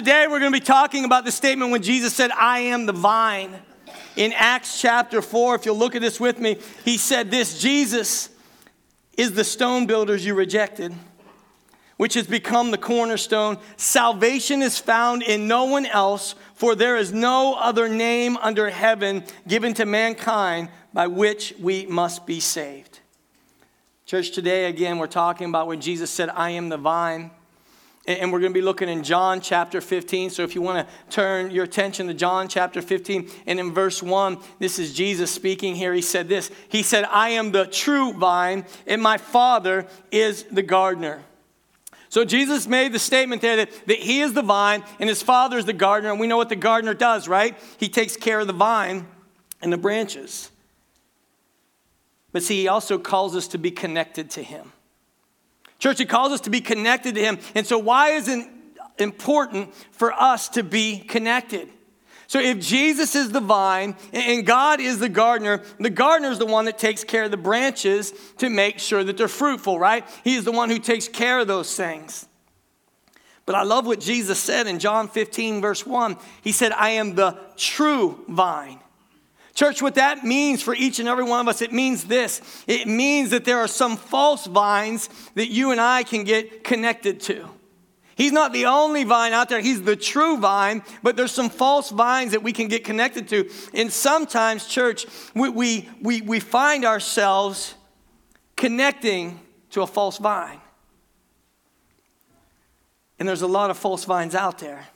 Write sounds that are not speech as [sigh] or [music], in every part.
Today we're going to be talking about the statement when Jesus said, I am the vine. In Acts chapter 4, if you'll look at this with me, he said this Jesus is the stone builders you rejected, which has become the cornerstone. Salvation is found in no one else, for there is no other name under heaven given to mankind by which we must be saved. Church, today again, we're talking about when Jesus said, I am the vine. And we're going to be looking in John chapter 15. So if you want to turn your attention to John chapter 15, and in verse 1, this is Jesus speaking here. He said this He said, I am the true vine, and my Father is the gardener. So Jesus made the statement there that, that he is the vine and his father is the gardener. And we know what the gardener does, right? He takes care of the vine and the branches. But see, he also calls us to be connected to him. Church, He calls us to be connected to Him. And so, why is it important for us to be connected? So, if Jesus is the vine and God is the gardener, the gardener is the one that takes care of the branches to make sure that they're fruitful, right? He is the one who takes care of those things. But I love what Jesus said in John 15, verse 1. He said, I am the true vine. Church, what that means for each and every one of us, it means this it means that there are some false vines that you and I can get connected to. He's not the only vine out there, He's the true vine, but there's some false vines that we can get connected to. And sometimes, church, we, we, we, we find ourselves connecting to a false vine. And there's a lot of false vines out there.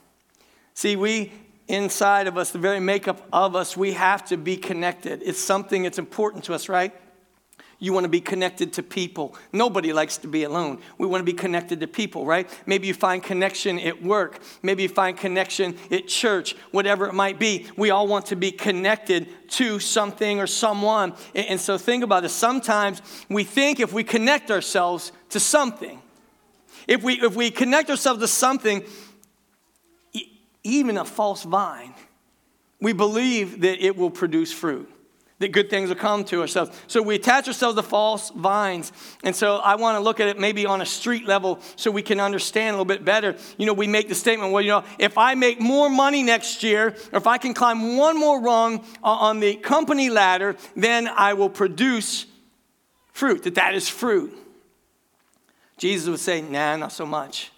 See, we inside of us, the very makeup of us, we have to be connected. It's something that's important to us, right? You want to be connected to people. Nobody likes to be alone. We want to be connected to people, right? Maybe you find connection at work. Maybe you find connection at church, whatever it might be. We all want to be connected to something or someone. And so think about it. Sometimes we think if we connect ourselves to something, if we, if we connect ourselves to something, even a false vine, we believe that it will produce fruit, that good things will come to ourselves. So we attach ourselves to false vines. And so I want to look at it maybe on a street level so we can understand a little bit better. You know, we make the statement, well, you know, if I make more money next year, or if I can climb one more rung on the company ladder, then I will produce fruit, that that is fruit. Jesus would say, nah, not so much.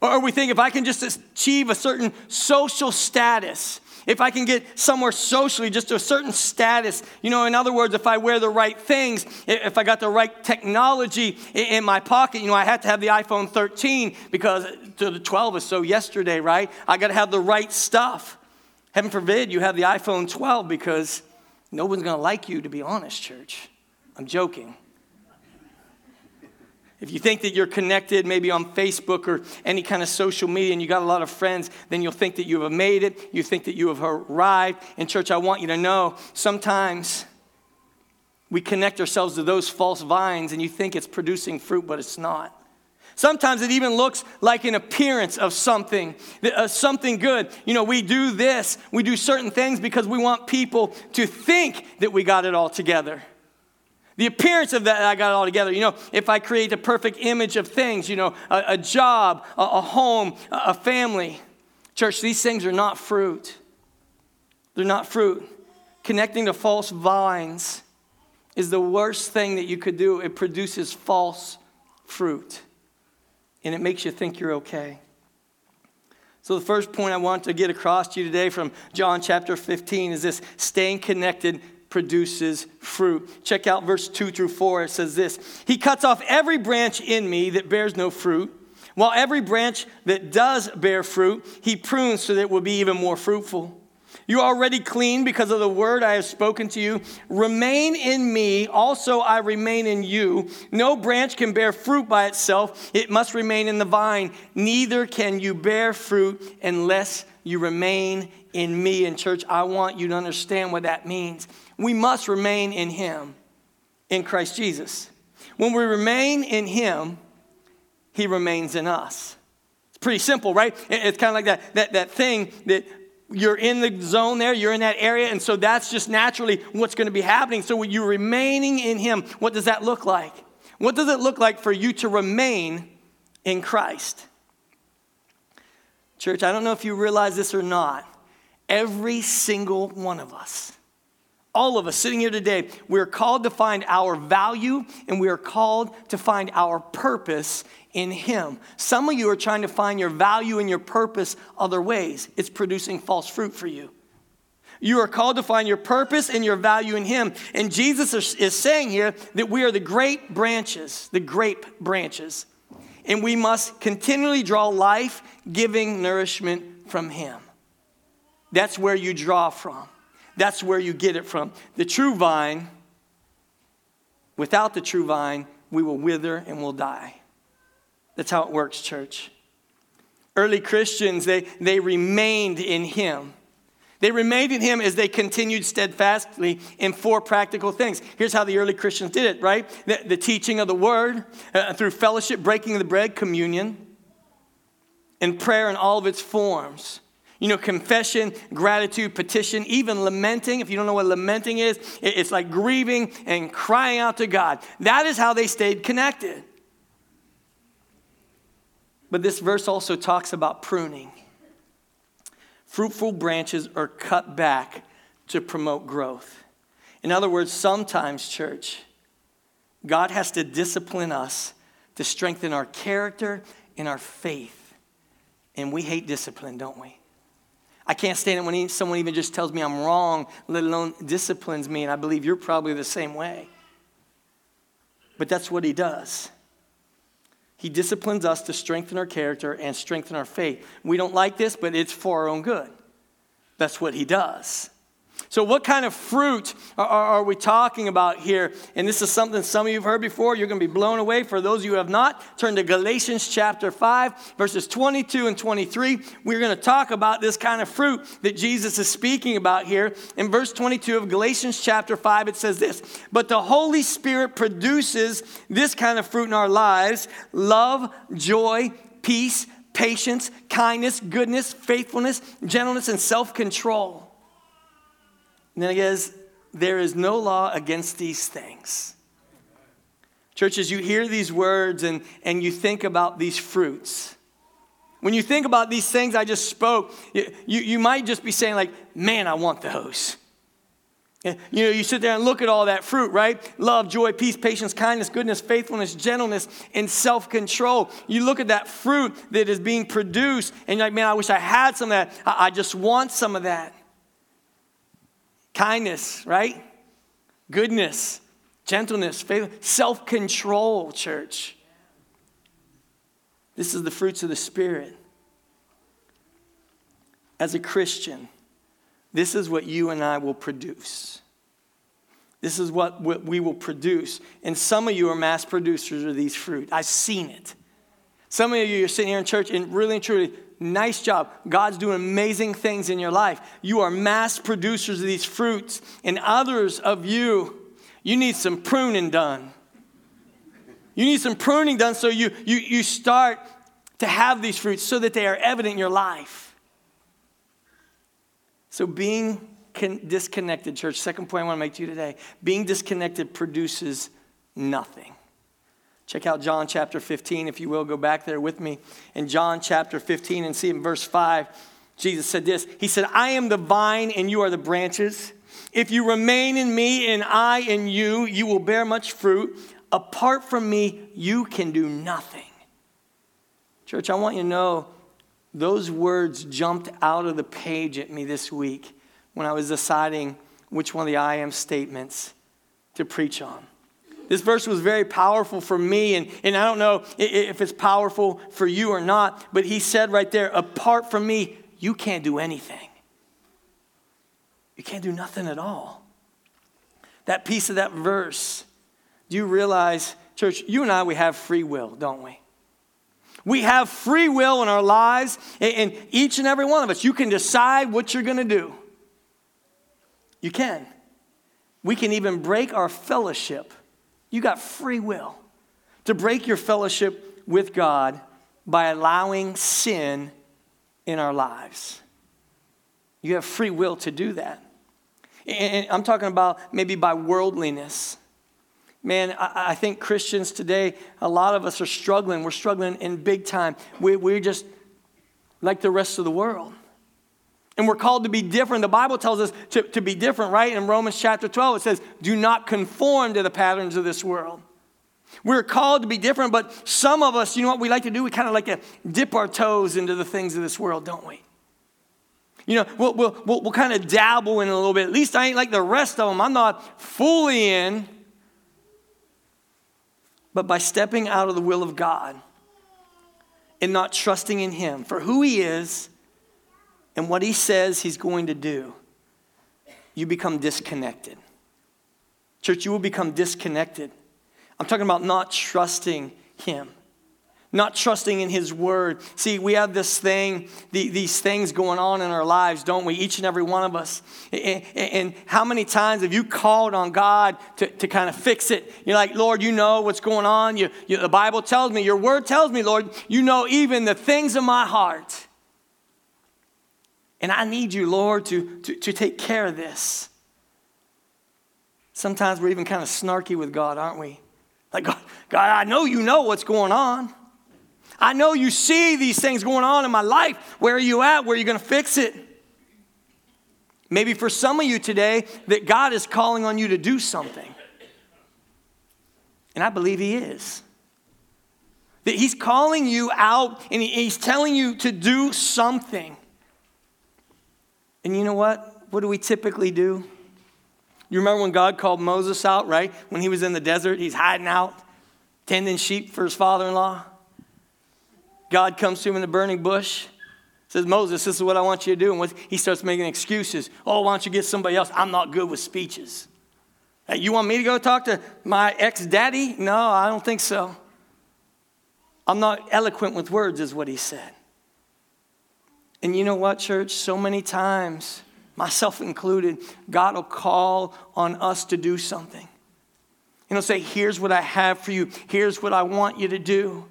Or we think if I can just achieve a certain social status, if I can get somewhere socially, just a certain status, you know, in other words, if I wear the right things, if I got the right technology in my pocket, you know, I had to have the iPhone 13 because uh, the 12 is so yesterday, right? I got to have the right stuff. Heaven forbid you have the iPhone 12 because no one's going to like you, to be honest, church. I'm joking. If you think that you're connected maybe on Facebook or any kind of social media and you got a lot of friends, then you'll think that you have made it. You think that you have arrived. In church, I want you to know sometimes we connect ourselves to those false vines and you think it's producing fruit, but it's not. Sometimes it even looks like an appearance of something, uh, something good. You know, we do this, we do certain things because we want people to think that we got it all together. The appearance of that, I got it all together. You know, if I create a perfect image of things, you know, a, a job, a, a home, a, a family. Church, these things are not fruit. They're not fruit. Connecting to false vines is the worst thing that you could do. It produces false fruit, and it makes you think you're okay. So, the first point I want to get across to you today from John chapter 15 is this staying connected produces fruit. Check out verse 2 through 4. It says this He cuts off every branch in me that bears no fruit, while every branch that does bear fruit, he prunes so that it will be even more fruitful. You are already clean because of the word I have spoken to you. Remain in me, also I remain in you. No branch can bear fruit by itself, it must remain in the vine. Neither can you bear fruit unless you remain in me. And, church, I want you to understand what that means we must remain in Him, in Christ Jesus. When we remain in Him, He remains in us. It's pretty simple, right? It's kind of like that, that, that thing that you're in the zone there, you're in that area, and so that's just naturally what's going to be happening. So, when you're remaining in Him, what does that look like? What does it look like for you to remain in Christ? Church, I don't know if you realize this or not. Every single one of us, all of us sitting here today, we are called to find our value and we are called to find our purpose in Him. Some of you are trying to find your value and your purpose other ways. It's producing false fruit for you. You are called to find your purpose and your value in Him. And Jesus is saying here that we are the great branches, the grape branches, and we must continually draw life giving nourishment from Him. That's where you draw from, that's where you get it from. The true vine, without the true vine, we will wither and we'll die. That's how it works, church. Early Christians, they, they remained in Him. They remained in him as they continued steadfastly in four practical things. Here's how the early Christians did it, right? The, the teaching of the word, uh, through fellowship, breaking of the bread, communion, and prayer in all of its forms. You know, confession, gratitude, petition, even lamenting. If you don't know what lamenting is, it's like grieving and crying out to God. That is how they stayed connected. But this verse also talks about pruning. Fruitful branches are cut back to promote growth. In other words, sometimes, church, God has to discipline us to strengthen our character and our faith. And we hate discipline, don't we? I can't stand it when someone even just tells me I'm wrong, let alone disciplines me, and I believe you're probably the same way. But that's what he does. He disciplines us to strengthen our character and strengthen our faith. We don't like this, but it's for our own good. That's what he does. So, what kind of fruit are, are, we talking about here? And this is something some of you have heard before. You're going to be blown away. For those of you who have not, turn to Galatians chapter 5, verses 22 and 23. We're going to talk about this kind of fruit that Jesus is speaking about here. In verse 22 of Galatians chapter 5, it says this But the Holy Spirit produces this kind of fruit in our lives love, joy, peace, patience, kindness, goodness, faithfulness, gentleness, and self control. And then it goes, There is no law against these things. Churches, you hear these words and, and you think about these fruits. When you think about these things I just spoke, you, you, you might just be saying, like, man, I want those. You know, you sit there and look at all that fruit, right? Love, joy, peace, patience, kindness, goodness, faithfulness, gentleness, and self control. You look at that fruit that is being produced, and you're like, man, I wish I had some of that. I, I just want some of that. Kindness, right? Goodness, gentleness, faith, self control, church. This is the fruits of the Spirit. As a Christian, this is what you and I will produce. This is what we will produce. And some of you are mass producers of these fruit. I've seen it. Some of you are sitting here in church and really and truly, Nice job. God's doing amazing things in your life. You are mass producers of these fruits, and others of you, you need some pruning done. You need some pruning done so you, you, you start to have these fruits so that they are evident in your life. So, being con- disconnected, church, second point I want to make to you today being disconnected produces nothing. Check out John chapter 15, if you will. Go back there with me. In John chapter 15 and see in verse 5, Jesus said this He said, I am the vine and you are the branches. If you remain in me and I in you, you will bear much fruit. Apart from me, you can do nothing. Church, I want you to know those words jumped out of the page at me this week when I was deciding which one of the I am statements to preach on. This verse was very powerful for me, and, and I don't know if it's powerful for you or not, but he said right there, apart from me, you can't do anything. You can't do nothing at all. That piece of that verse, do you realize, church, you and I, we have free will, don't we? We have free will in our lives, and each and every one of us, you can decide what you're going to do. You can. We can even break our fellowship you got free will to break your fellowship with God by allowing sin in our lives. You have free will to do that. And I'm talking about maybe by worldliness. Man, I, think Christians today, a lot of us are struggling. We're struggling in big time. We, we're just, like the rest of the world. And we're called to be different. The Bible tells us to, to be different, right? In Romans chapter 12, it says, Do not conform to the patterns of this world. We're called to be different, but some of us, you know what we like to do? We kind of like to dip our toes into the things of this world, don't we? You know, we'll, we'll, we'll, we'll kind of dabble in a little bit. At least I ain't like the rest of them. I'm not fully in. But by stepping out of the will of God and not trusting in Him for who He is and what He says He's going to do, you become disconnected. Church, you will become disconnected. I'm talking about not trusting Him not trusting in his word. See, we have this thing, these things going on in our lives, don't we? Each and every one of us. And how many times have you called on God to, to kind of fix it? You're like, Lord, you know what's going on. You, you, the Bible tells me, your word tells me, Lord, you know even the things of my heart. And I need you, Lord, to, to, to take care of this. Sometimes we're even kind of snarky with God, aren't we? Like, God, God, I know you know what's going on. I know you see these things going on in my life. Where are you at? Where are you going to fix it? Maybe for some of you today, that God is calling on you to do something. And I believe He is. That He's calling you out and He's telling you to do something. And you know what? What do we typically do? You remember when God called Moses out, right? When he was in the desert, he's hiding out, tending sheep for his father in law. God comes to him in the burning bush, says, Moses, this is what I want you to do. And he starts making excuses. Oh, why don't you get somebody else? I'm not good with speeches. Hey, you want me to go talk to my ex daddy? No, I don't think so. I'm not eloquent with words, is what he said. And you know what, church? So many times, myself included, God will call on us to do something. And he'll say, Here's what I have for you, here's what I want you to do.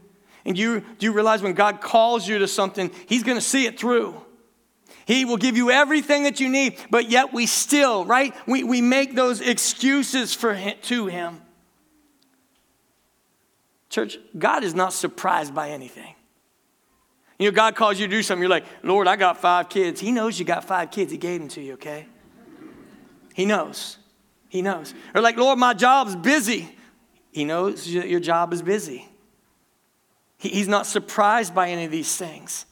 And you, do you realize when God calls you to something, He's going to see it through? He will give you everything that you need, but yet we still, right? We, we make those excuses for him, to Him. Church, God is not surprised by anything. You know, God calls you to do something, you're like, Lord, I got five kids. He knows you got five kids. He gave them to you, okay? He knows. He knows. Or like, Lord, my job's busy. He knows your job is busy. He's not surprised by any of these things.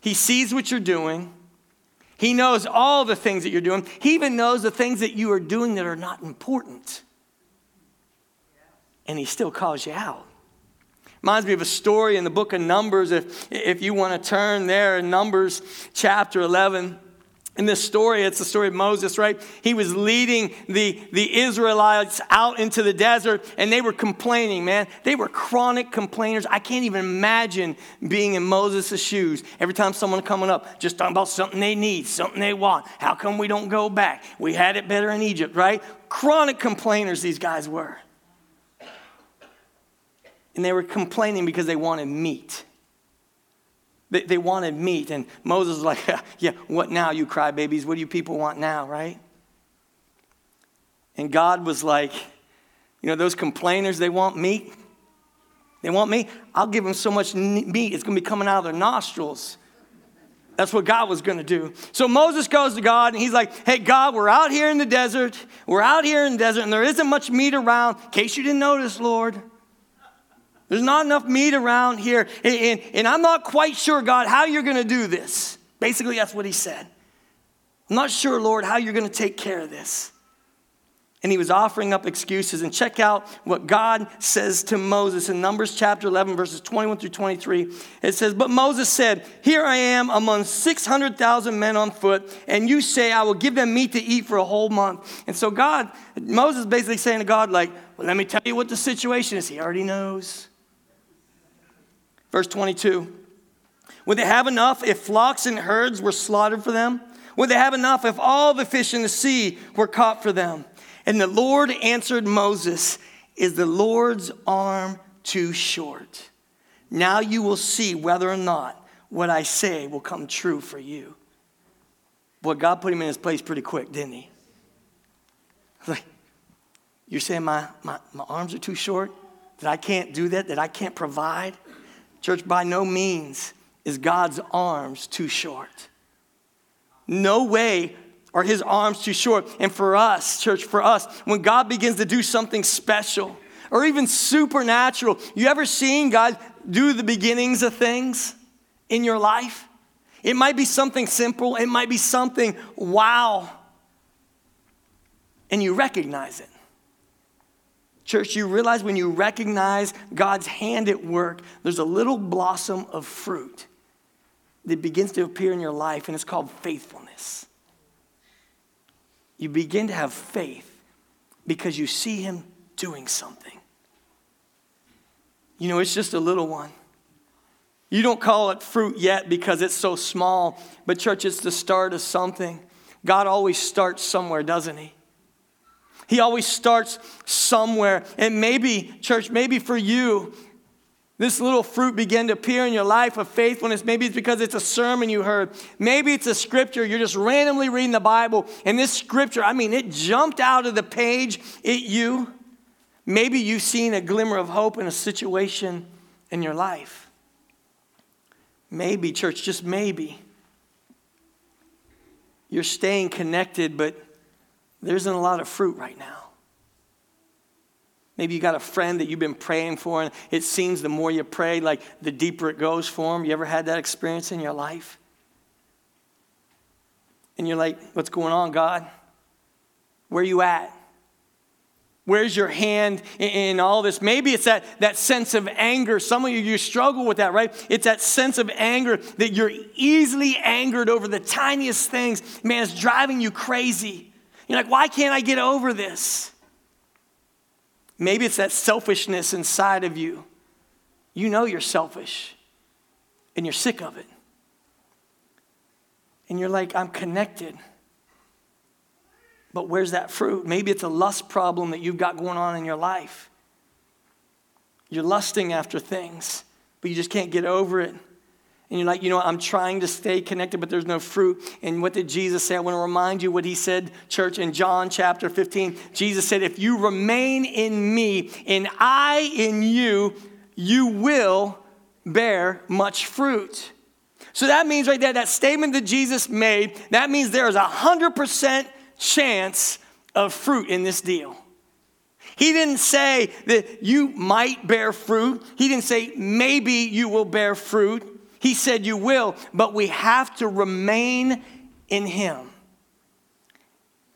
He sees what you're doing. He knows all the things that you're doing. He even knows the things that you are doing that are not important. And he still calls you out. Reminds me of a story in the book of Numbers. If, if you want to turn there in Numbers chapter 11. In this story, it's the story of Moses, right? He was leading the, the Israelites out into the desert and they were complaining, man. They were chronic complainers. I can't even imagine being in Moses' shoes. Every time someone coming up, just talking about something they need, something they want. How come we don't go back? We had it better in Egypt, right? Chronic complainers, these guys were. And they were complaining because they wanted meat. They, they wanted meat. And Moses was like, [laughs] Yeah, what now, you crybabies? What do you people want now, right? And God was like, You know, those complainers, they want meat. They want meat. I'll give them so much meat, it's going to be coming out of their nostrils. That's what God was going to do. So Moses goes to God and he's like, Hey, God, we're out here in the desert. We're out here in the desert and there isn't much meat around. In case you didn't notice, Lord. There's not enough meat around here. And, and, and I'm not quite sure, God, how you're going to do this. Basically, that's what he said. I'm not sure, Lord, how you're going to take care of this. And he was offering up excuses. And check out what God says to Moses in Numbers chapter 11, verses 21 through 23. It says, But Moses said, Here I am among 600,000 men on foot, and you say, I will give them meat to eat for a whole month. And so God, Moses basically saying to God, like, Well, let me tell you what the situation is. He already knows. Verse 22 Would they have enough if flocks and herds were slaughtered for them? Would they have enough if all the fish in the sea were caught for them? And the Lord answered Moses, Is the Lord's arm too short? Now you will see whether or not what I say will come true for you. Boy, God put him in his place pretty quick, didn't he? Like, you're saying my, my, my arms are too short? That I can't do that? That I can't provide? Church, by no means is God's arms too short. No way are his arms too short. And for us, church, for us, when God begins to do something special or even supernatural, you ever seen God do the beginnings of things in your life? It might be something simple, it might be something wow, and you recognize it. Church, you realize when you recognize God's hand at work, there's a little blossom of fruit that begins to appear in your life, and it's called faithfulness. You begin to have faith because you see Him doing something. You know, it's just a little one. You don't call it fruit yet because it's so small, but church, it's the start of something. God always starts somewhere, doesn't He? He always starts somewhere. And maybe, church, maybe for you, this little fruit began to appear in your life of faithfulness. Maybe it's because it's a sermon you heard. Maybe it's a scripture. You're just randomly reading the Bible, and this scripture, I mean, it jumped out of the page at you. Maybe you've seen a glimmer of hope in a situation in your life. Maybe, church, just maybe. You're staying connected, but there isn't a lot of fruit right now. Maybe you got a friend that you've been praying for, and it seems the more you pray, like the deeper it goes for them. You ever had that experience in your life? And you're like, what's going on, God? Where are you at? Where's your hand in, all this? Maybe it's that, that sense of anger. Some of you, you struggle with that, right? It's that sense of anger that you're easily angered over the tiniest things. Man, it's driving you crazy. You're like, why can't I get over this? Maybe it's that selfishness inside of you. You know you're selfish and you're sick of it. And you're like, I'm connected. But where's that fruit? Maybe it's a lust problem that you've got going on in your life. You're lusting after things, but you just can't get over it. And you're like, you know, I'm trying to stay connected, but there's no fruit. And what did Jesus say? I want to remind you what he said, church, in John chapter 15. Jesus said, If you remain in me and I in you, you will bear much fruit. So that means right there, that statement that Jesus made, that means there is a 100% chance of fruit in this deal. He didn't say that you might bear fruit. He didn't say maybe you will bear fruit. He said, You will, but we have to remain in Him.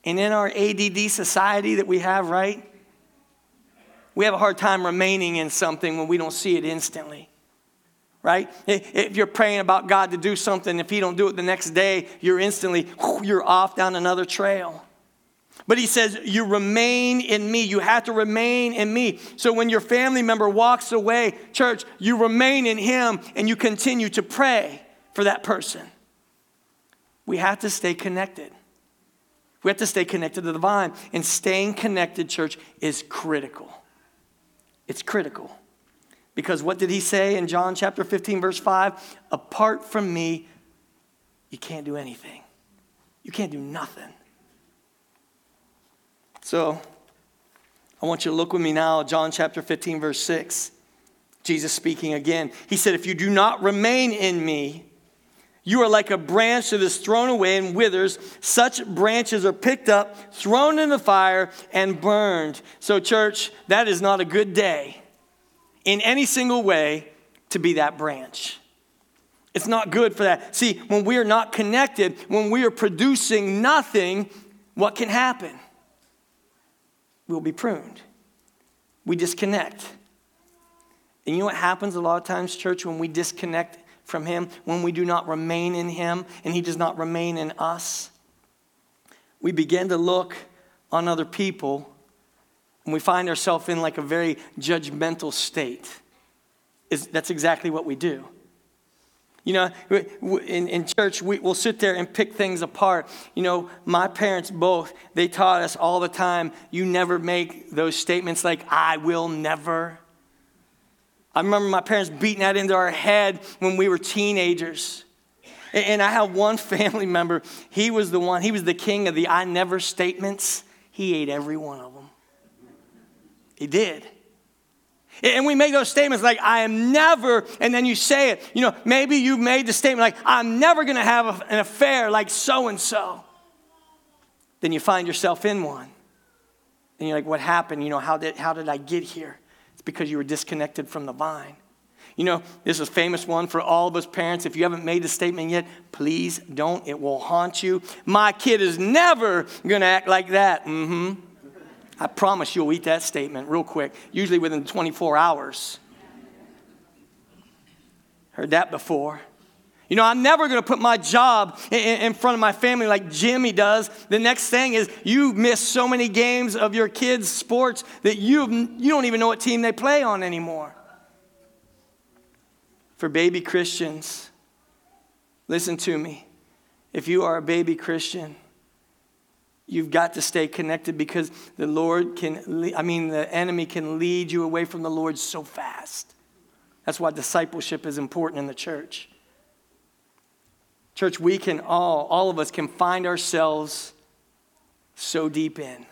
And in our ADD society that we have, right? We have a hard time remaining in something when we don't see it instantly. Right? If you're praying about God to do something, if He don't do it the next day, you're instantly, you're off down another trail. But he says, You remain in me. You have to remain in me. So when your family member walks away, church, you remain in him and you continue to pray for that person. We have to stay connected. We have to stay connected to the vine. And staying connected, church, is critical. It's critical. Because what did he say in John chapter 15, verse 5? Apart from me, you can't do anything. You can't do nothing. So I want you to look with me now, John chapter 15, verse 6. Jesus speaking again. He said, If you do not remain in me, you are like a branch that is thrown away and withers. Such branches are picked up, thrown in the fire, and burned. So, church, that is not a good day in any single way to be that branch. It's not good for that. See, when we are not connected, when we are producing nothing, what can happen? We'll be pruned. We disconnect. And you know what happens a lot of times, church, when we disconnect from Him, when we do not remain in Him and He does not remain in us? We begin to look on other people and we find ourselves in like a very judgmental state. Is, that's exactly what we do. You know, in, in church, we, will sit there and pick things apart. You know, my parents both, they taught us all the time you never make those statements like, I will never. I remember my parents beating that into our head when we were teenagers. And I have one [laughs] family member, he was the one, he was the king of the I never statements. He ate every one of them. He did. And we make those statements like, I am never, and then you say it. You know, maybe you made the statement like, I'm never going to have an affair like so and so. Then you find yourself in one. And you're like, what happened? You know, how did, how did I get here? It's because you were disconnected from the vine. You know, this is a famous one for all of us parents. If you haven't made the statement yet, please don't. It will haunt you. My kid is never going to act like that. Mm hmm. I promise you'll eat that statement real quick, usually within 24 hours. Heard that before. You know, I'm never going to put my job in, front of my family like Jimmy does. The next thing is you miss so many games of your kids' sports that you, you don't even know what team they play on anymore. For baby Christians, listen to me. If you are a baby Christian, You've got to stay connected because the Lord can, I mean, the enemy can lead you away from the Lord so fast. That's why discipleship is important in the church. Church, we can all, all of us can find ourselves so deep in.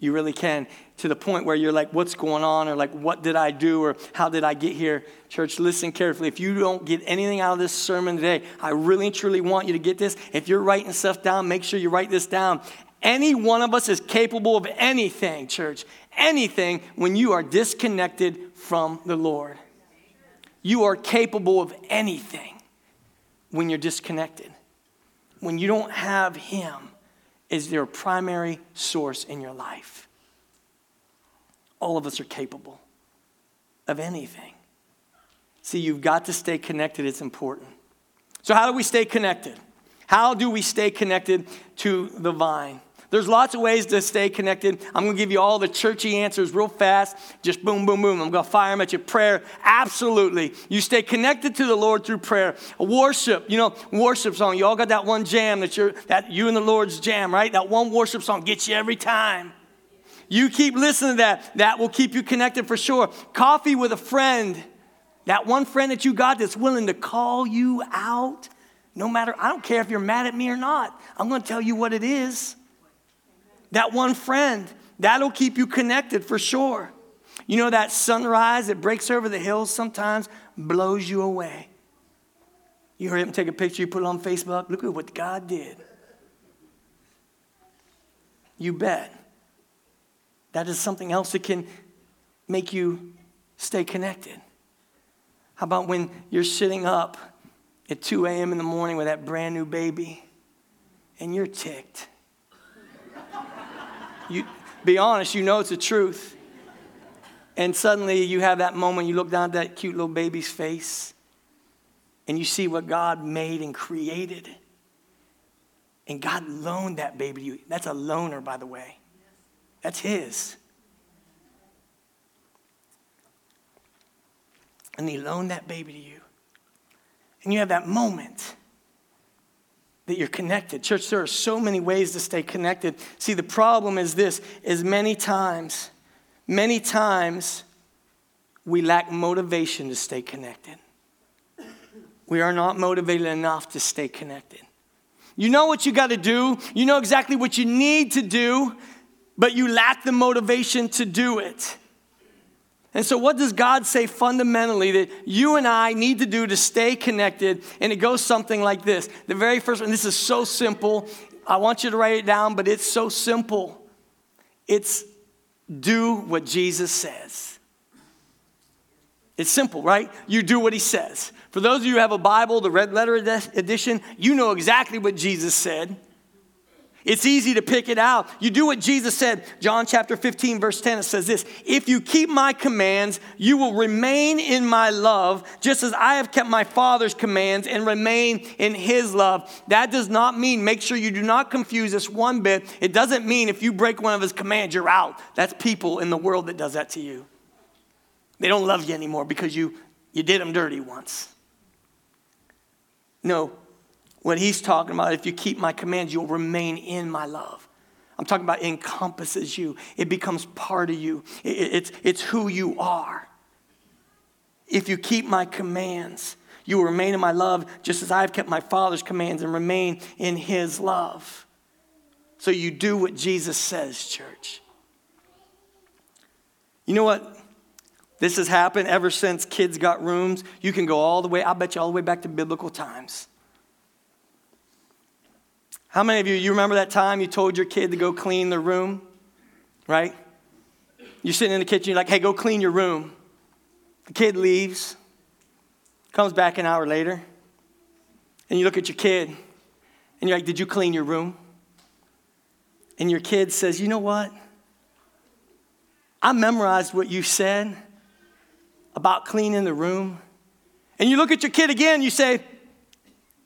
You really can, to the point where you're like, what's going on? Or like, what did I do? Or how did I get here? Church, listen carefully. If you don't get anything out of this sermon today, I really and truly want you to get this. If you're writing stuff down, make sure you write this down. Any one of us is capable of anything, church, anything when you are disconnected from the Lord. You are capable of anything when you're disconnected. When you don't have Him is their primary source in your life. All of us are capable of anything. See, you've got to stay connected, it's important. So, how do we stay connected? How do we stay connected to the vine? There's lots of ways to stay connected. I'm going to give you all the churchy answers real fast. Just boom, boom, boom. I'm going to fire them at you. Prayer, absolutely. You stay connected to the Lord through prayer. Worship, you know, worship song. You all got that one jam that you're that you and the Lord's jam, right? That one worship song gets you every time. You keep listening to that. That will keep you connected for sure. Coffee with a friend. That one friend that you got that's willing to call you out. No matter, I don't care if you're mad at me or not. I'm going to tell you what it is. That one friend, that'll keep you connected for sure. You know, that sunrise that breaks over the hills sometimes blows you away. You heard him take a picture, you put it on Facebook. Look at what God did. You bet. That is something else that can make you stay connected. How about when you're sitting up at 2 a.m. in the morning with that brand new baby and you're ticked? You be honest, you know it's the truth. And suddenly you have that moment, you look down at that cute little baby's face, and you see what God made and created. And God loaned that baby to you. That's a loaner, by the way. That's His. And He loaned that baby to you. And you have that moment that you're connected. Church, there are so many ways to stay connected. See, the problem is this is many times, many times we lack motivation to stay connected. We are not motivated enough to stay connected. You know what you got to do, you know exactly what you need to do, but you lack the motivation to do it. And so, what does God say fundamentally that you and I need to do to stay connected? And it goes something like this. The very first one, this is so simple. I want you to write it down, but it's so simple. It's do what Jesus says. It's simple, right? You do what he says. For those of you who have a Bible, the red letter edition, you know exactly what Jesus said. It's easy to pick it out. You do what Jesus said. John chapter 15, verse 10, it says this If you keep my commands, you will remain in my love, just as I have kept my Father's commands and remain in his love. That does not mean, make sure you do not confuse this one bit. It doesn't mean if you break one of his commands, you're out. That's people in the world that does that to you. They don't love you anymore because you, you did them dirty once. No, what he's talking about, if you keep my commands, you'll remain in my love. I'm talking about encompasses you, it becomes part of you, it's, it's who you are. If you keep my commands, you will remain in my love, just as I have kept my Father's commands and remain in his love. So you do what Jesus says, church. You know what? This has happened ever since kids got rooms. You can go all the way, I bet you all the way back to biblical times. How many of you, you remember that time you told your kid to go clean the room? Right? You're sitting in the kitchen, you're like, hey, go clean your room. The kid leaves, comes back an hour later, and you look at your kid, and you're like, did you clean your room? And your kid says, you know what? I memorized what you said about cleaning the room. And you look at your kid again, you say,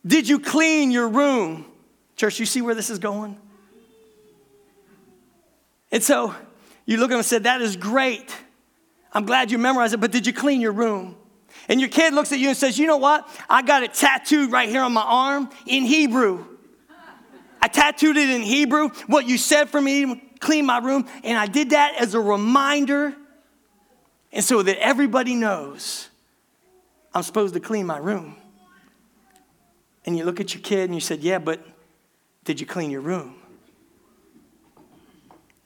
Did you clean your room? Church, you see where this is going? And so you look at him and said, That is great. I'm glad you memorized it, but did you clean your room? And your kid looks at you and says, You know what? I got it tattooed right here on my arm in Hebrew. I tattooed it in Hebrew, what you said for me, clean my room, and I did that as a reminder and so that everybody knows I'm supposed to clean my room. And you look at your kid and you said, Yeah, but did you clean your room?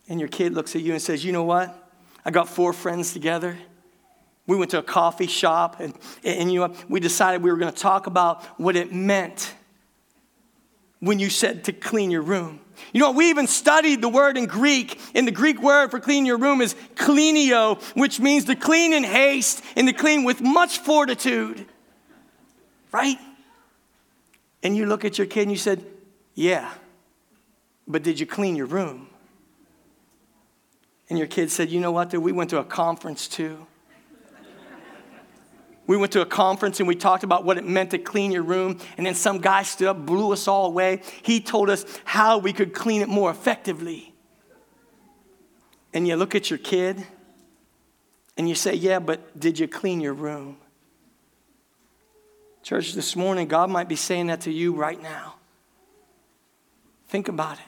And your kid looks at you and says, You know what? I got four friends together. We went to a coffee shop and, and you know, we decided we were going to talk about what it meant when you said to clean your room. You know, what? we even studied the word in Greek, and the Greek word for clean your room is klenio, which means to clean in haste and to clean with much fortitude. Right? And you look at your kid and you said, Yeah, but did you clean your room? And your kid said, You know what? We went to a conference too. We went to a conference and we talked about what it meant to clean your room. And then some guy stood up, blew us all away. He told us how we could clean it more effectively. And you look at your kid and you say, Yeah, but did you clean your room? Church, this morning, God might be saying that to you right now. Think about it.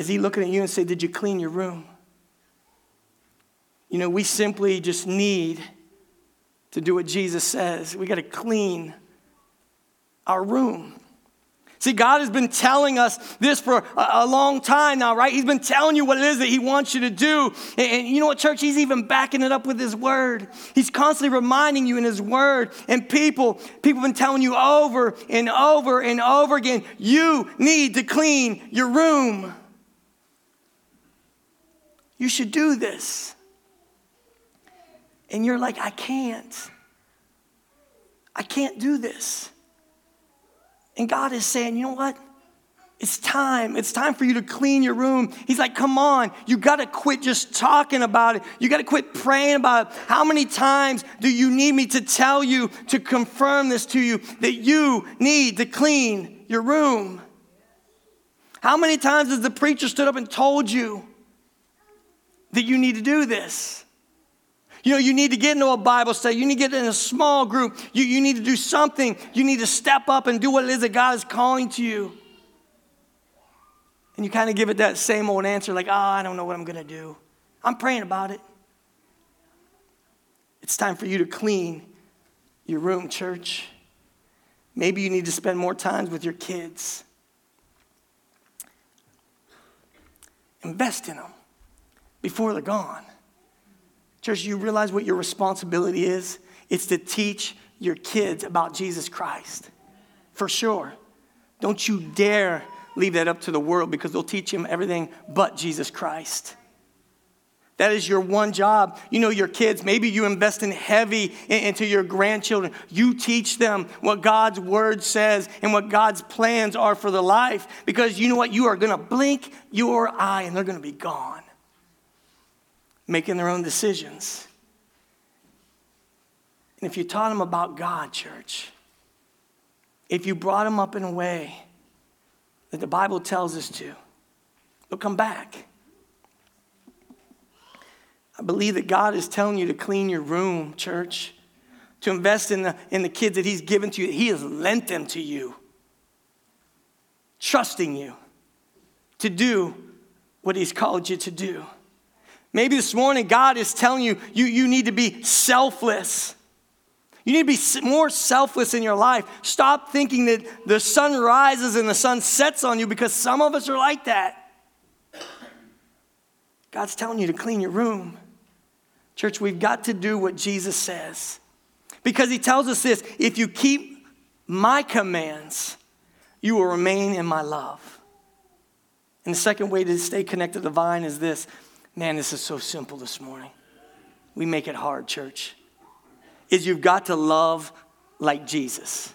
Is He looking at you and say, Did you clean your room? You know, we simply just need to do what Jesus says. We got to clean our room. See, God has been telling us this for a, long time now, right? He's been telling you what it is that He wants you to do. And, you know what, church? He's even backing it up with His Word. He's constantly reminding you in His Word. And people, people have been telling you over and over and over again, you need to clean your room. You should do this. And you're like, I can't. I can't do this. And God is saying, you know what? It's time. It's time for you to clean your room. He's like, come on. You got to quit just talking about it. You got to quit praying about it. How many times do you need me to tell you, to confirm this to you, that you need to clean your room? How many times has the preacher stood up and told you that you need to do this? You know, you need to get into a Bible study. You need to get in a small group. You, you need to do something. You need to step up and do what it is that God is calling to you. And you kind of give it that same old answer, like, oh, I don't know what I'm going to do. I'm praying about it. It's time for you to clean your room, church. Maybe you need to spend more time with your kids. Invest in them before they're gone. Church, you realize what your responsibility is? It's to teach your kids about Jesus Christ. For sure. Don't you dare leave that up to the world because they'll teach them everything but Jesus Christ. That is your one job. You know, your kids, maybe you invest in heavy into your grandchildren. You teach them what God's word says and what God's plans are for the life because you know what? You are going to blink your eye and they're going to be gone making their own decisions. And if you taught them about God, church, if you brought them up in a way that the Bible tells us to, they'll come back. I believe that God is telling you to clean your room, church, to invest in the, in the kids that He's given to you. He has lent them to you, trusting you to do what He's called you to do. Maybe this morning God is telling you, you, you need to be selfless. You need to be more selfless in your life. Stop thinking that the sun rises and the sun sets on you because some of us are like that. God's telling you to clean your room. Church, we've got to do what Jesus says. Because he tells us this if you keep my commands, you will remain in my love. And the second way to stay connected to the vine is this man, this is so simple this morning. We make it hard, church. Is you've got to love like Jesus.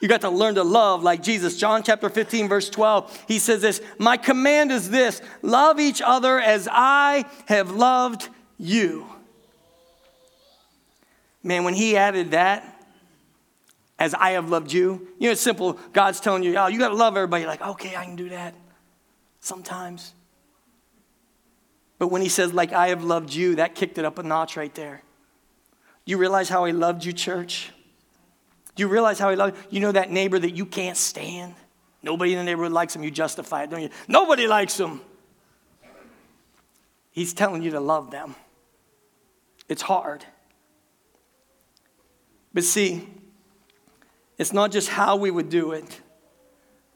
You got to learn to love like Jesus. John chapter 15, verse 12, he says this My command is this love each other as I have loved you. Man, when he added that, as I have loved you, you know, it's simple. God's telling you, oh, you got to love everybody. Like, okay, I can do that sometimes. But when he says, like I have loved you, that kicked it up a notch right there. You realize how he loved you, church? Do you realize how he loved you? You know that neighbor that you can't stand? Nobody in the neighborhood likes him. You justify it, don't you? Nobody likes him. He's telling you to love them. It's hard. But see, it's not just how we would do it,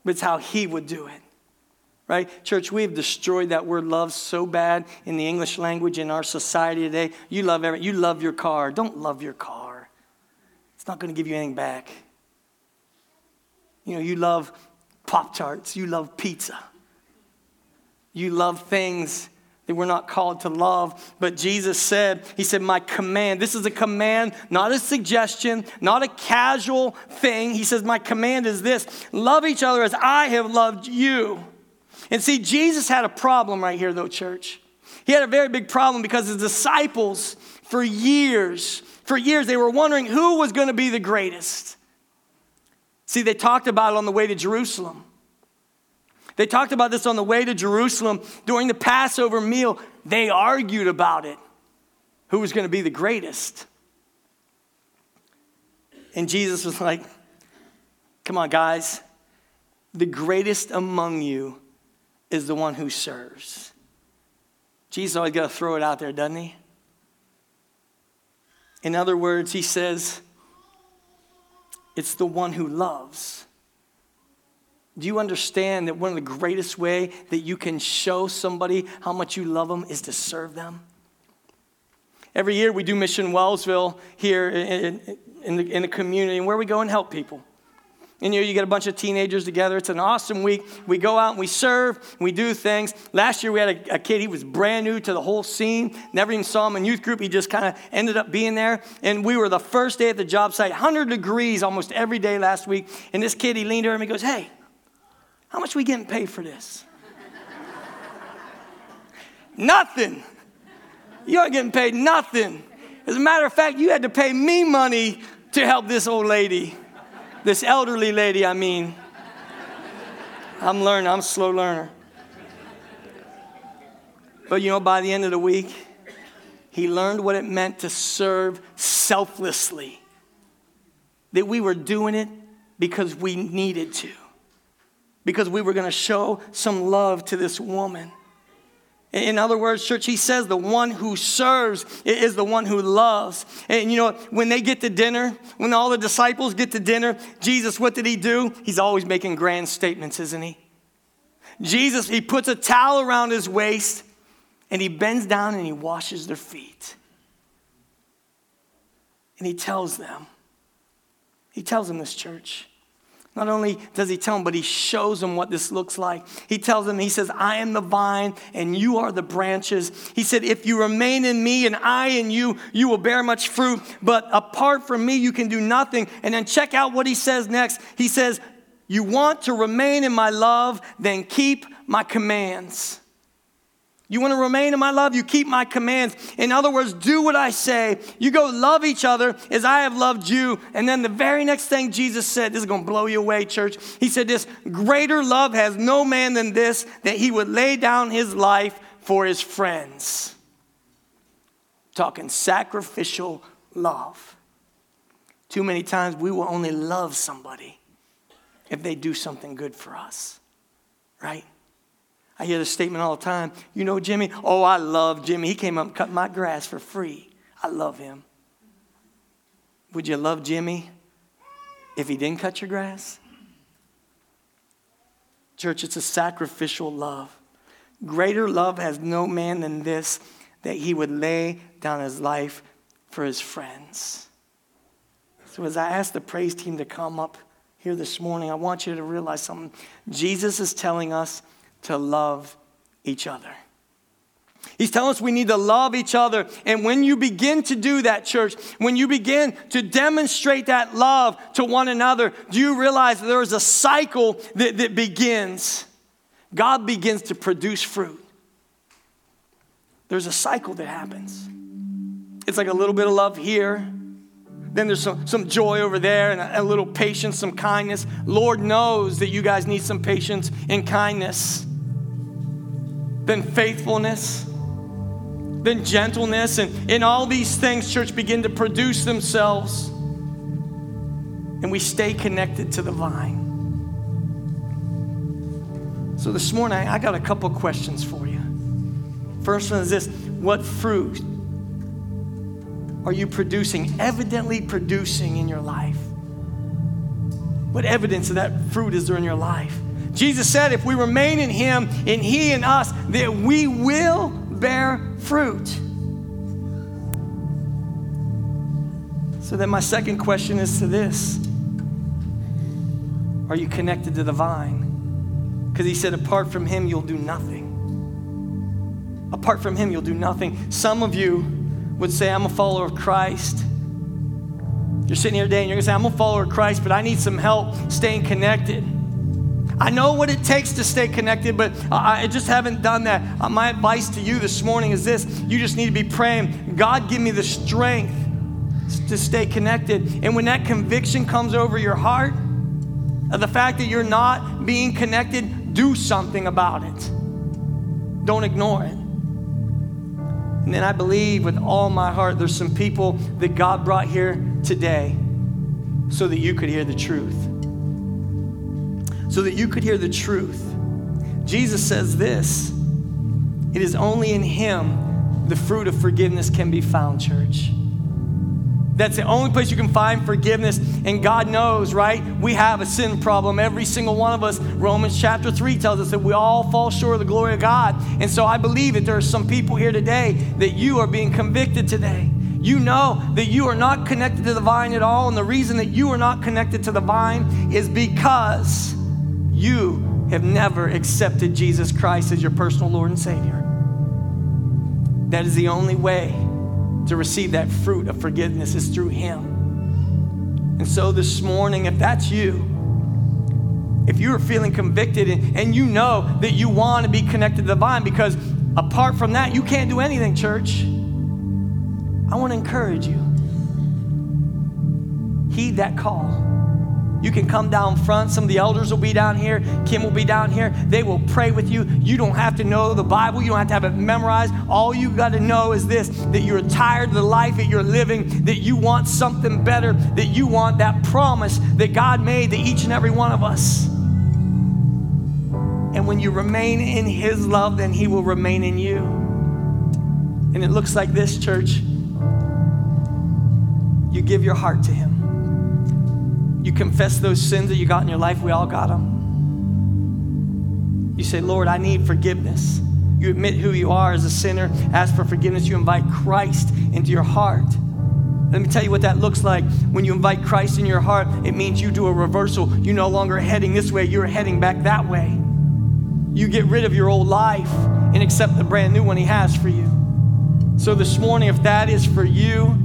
but it's how He would do it. Right? Church, we have destroyed that word love so bad in the English language in our society today. You love every, you love your car. Don't love your car. It's not going to give you anything back. You know, you love Pop Tarts, you love pizza. You love things that we're not called to love. But Jesus said, He said, My command, this is a command, not a suggestion, not a casual thing. He says, My command is this love each other as I have loved you. And see, Jesus had a problem right here, though, church. He had a very big problem because his disciples, for years, for years, they were wondering who was going to be the greatest. See, they talked about it on the way to Jerusalem. They talked about this on the way to Jerusalem during the Passover meal. They argued about it who was going to be the greatest. And Jesus was like, Come on, guys. The greatest among you is the one who serves. Jesus always got to throw it out there, doesn't he? In other words, he says, It's the one who loves. Do you understand that one of the greatest way that you can show somebody how much you love them is to serve them? Every year we do Mission Wellsville here in, in, the, in the community, and where we go and help people. And you know, you get a bunch of teenagers together. It's an awesome week. We go out and we serve, we do things. Last year we had a, a kid, he was brand new to the whole scene, never even saw him in youth group. He just kind of ended up being there. And we were the first day at the job site, 100 degrees almost every day last week. And this kid, he leaned over and he goes, Hey, how much we getting paid for this? [laughs] nothing. You aren't getting paid nothing. As a matter of fact, you had to pay me money to help this old lady, this elderly lady, I mean. I'm learning, I'm a slow learner. But you know, by the end of the week, he learned what it meant to serve selflessly. That we were doing it because we needed to because we were going to show some love to this woman. In other words, church, he says the one who serves is the one who loves. And you know, when they get to dinner, when all the disciples get to dinner, Jesus, what did he do? He's always making grand statements, isn't he? Jesus, he puts a towel around his waist and he bends down and he washes their feet. And he tells them, he tells them this church, not only does he tell them, but he shows them what this looks like. He tells them, he says, I am the vine and you are the branches. He said, If you remain in me and I in you, you will bear much fruit. But apart from me, you can do nothing. And then check out what he says next. He says, You want to remain in my love, then keep my commands. You want to remain in my love? You keep my commands. In other words, do what I say. You go love each other as I have loved you. And then the very next thing Jesus said, this is going to blow you away, church. He said, This greater love has no man than this, that he would lay down his life for his friends. Talking sacrificial love. Too many times we will only love somebody if they do something good for us, right? I hear this statement all the time. You know Jimmy? Oh, I love Jimmy. He came up and cut my grass for free. I love him. Would you love Jimmy if he didn't cut your grass? Church, it's a sacrificial love. Greater love has no man than this, that he would lay down his life for his friends. So, as I ask the praise team to come up here this morning, I want you to realize something. Jesus is telling us to love each other. He's telling us we need to love each other. And when you begin to do that, church, when you begin to demonstrate that love to one another, do you realize that there is a cycle that, that begins? God begins to produce fruit. There's a cycle that happens. It's like a little bit of love here, then there's some, some joy over there and a, a little patience, some kindness. Lord knows that you guys need some patience and kindness. Then faithfulness then gentleness, and, in all these things, church, begin to produce themselves. And we stay connected to the vine. So this morning, I got a couple questions for you. First one is this What fruit are you producing, evidently producing in your life? What evidence of that fruit is there in your life? Jesus said, if we remain in Him and He in us, that we will bear fruit. So then, my second question is to this Are you connected to the vine? Because he said, apart from him, you'll do nothing. Apart from him, you'll do nothing. Some of you would say, I'm a follower of Christ. You're sitting here today and you're going to say, I'm a follower of Christ, but I need some help staying connected. I know what it takes to stay connected, but I just haven't done that. Uh, my advice to you this morning is this you just need to be praying, God, give me the strength to stay connected. And when that conviction comes over your heart of the fact that you're not being connected, do something about it. Don't ignore it. And then I believe with all my heart there's some people that God brought here today so that you could hear the truth so that you could hear the truth. Jesus says this it is only in Him the fruit of forgiveness can be found, church. That's the only place you can find forgiveness. And God knows, right? We have a sin problem, every single one of us. Romans chapter 3 tells us that we all fall short of the glory of God. And so I believe that there are some people here today that you are being convicted today. You know that you are not connected to the vine at all. And the reason that you are not connected to the vine is because you have never accepted Jesus Christ as your personal Lord and Savior. That is the only way to receive that fruit of forgiveness is through Him. And so this morning, if that's you, if you are feeling convicted and, and you know that you want to be connected to the vine, because apart from that, you can't do anything, church. I want to encourage you. Heed that call. You can come down front. Some of the elders will be down here. Kim will be down here. They will pray with you. You don't have to know the Bible, you don't have to have it memorized. All you got to know is this that you're tired of the life that you're living, that you want something better, that you want that promise that God made to each and every one of us. And when you remain in His love, then He will remain in you. And it looks like this, church. You give your heart to Him. You confess those sins that you got in your life. We all got them. You say, Lord, I need forgiveness. You admit who you are as a sinner, ask for forgiveness. You invite Christ into your heart. Let me tell you what that looks like. When you invite Christ in your heart, it means you do a reversal. You're no longer heading this way, you're heading back that way. You get rid of your old life and accept the brand new one He has for you. So, this morning, if that is for you,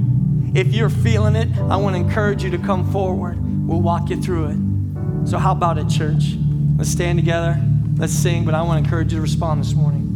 if you're feeling it, I want to encourage you to come forward. We'll walk you through it. So, how about it, church? Let's stand together. Let's sing, but I want to encourage you to respond this morning.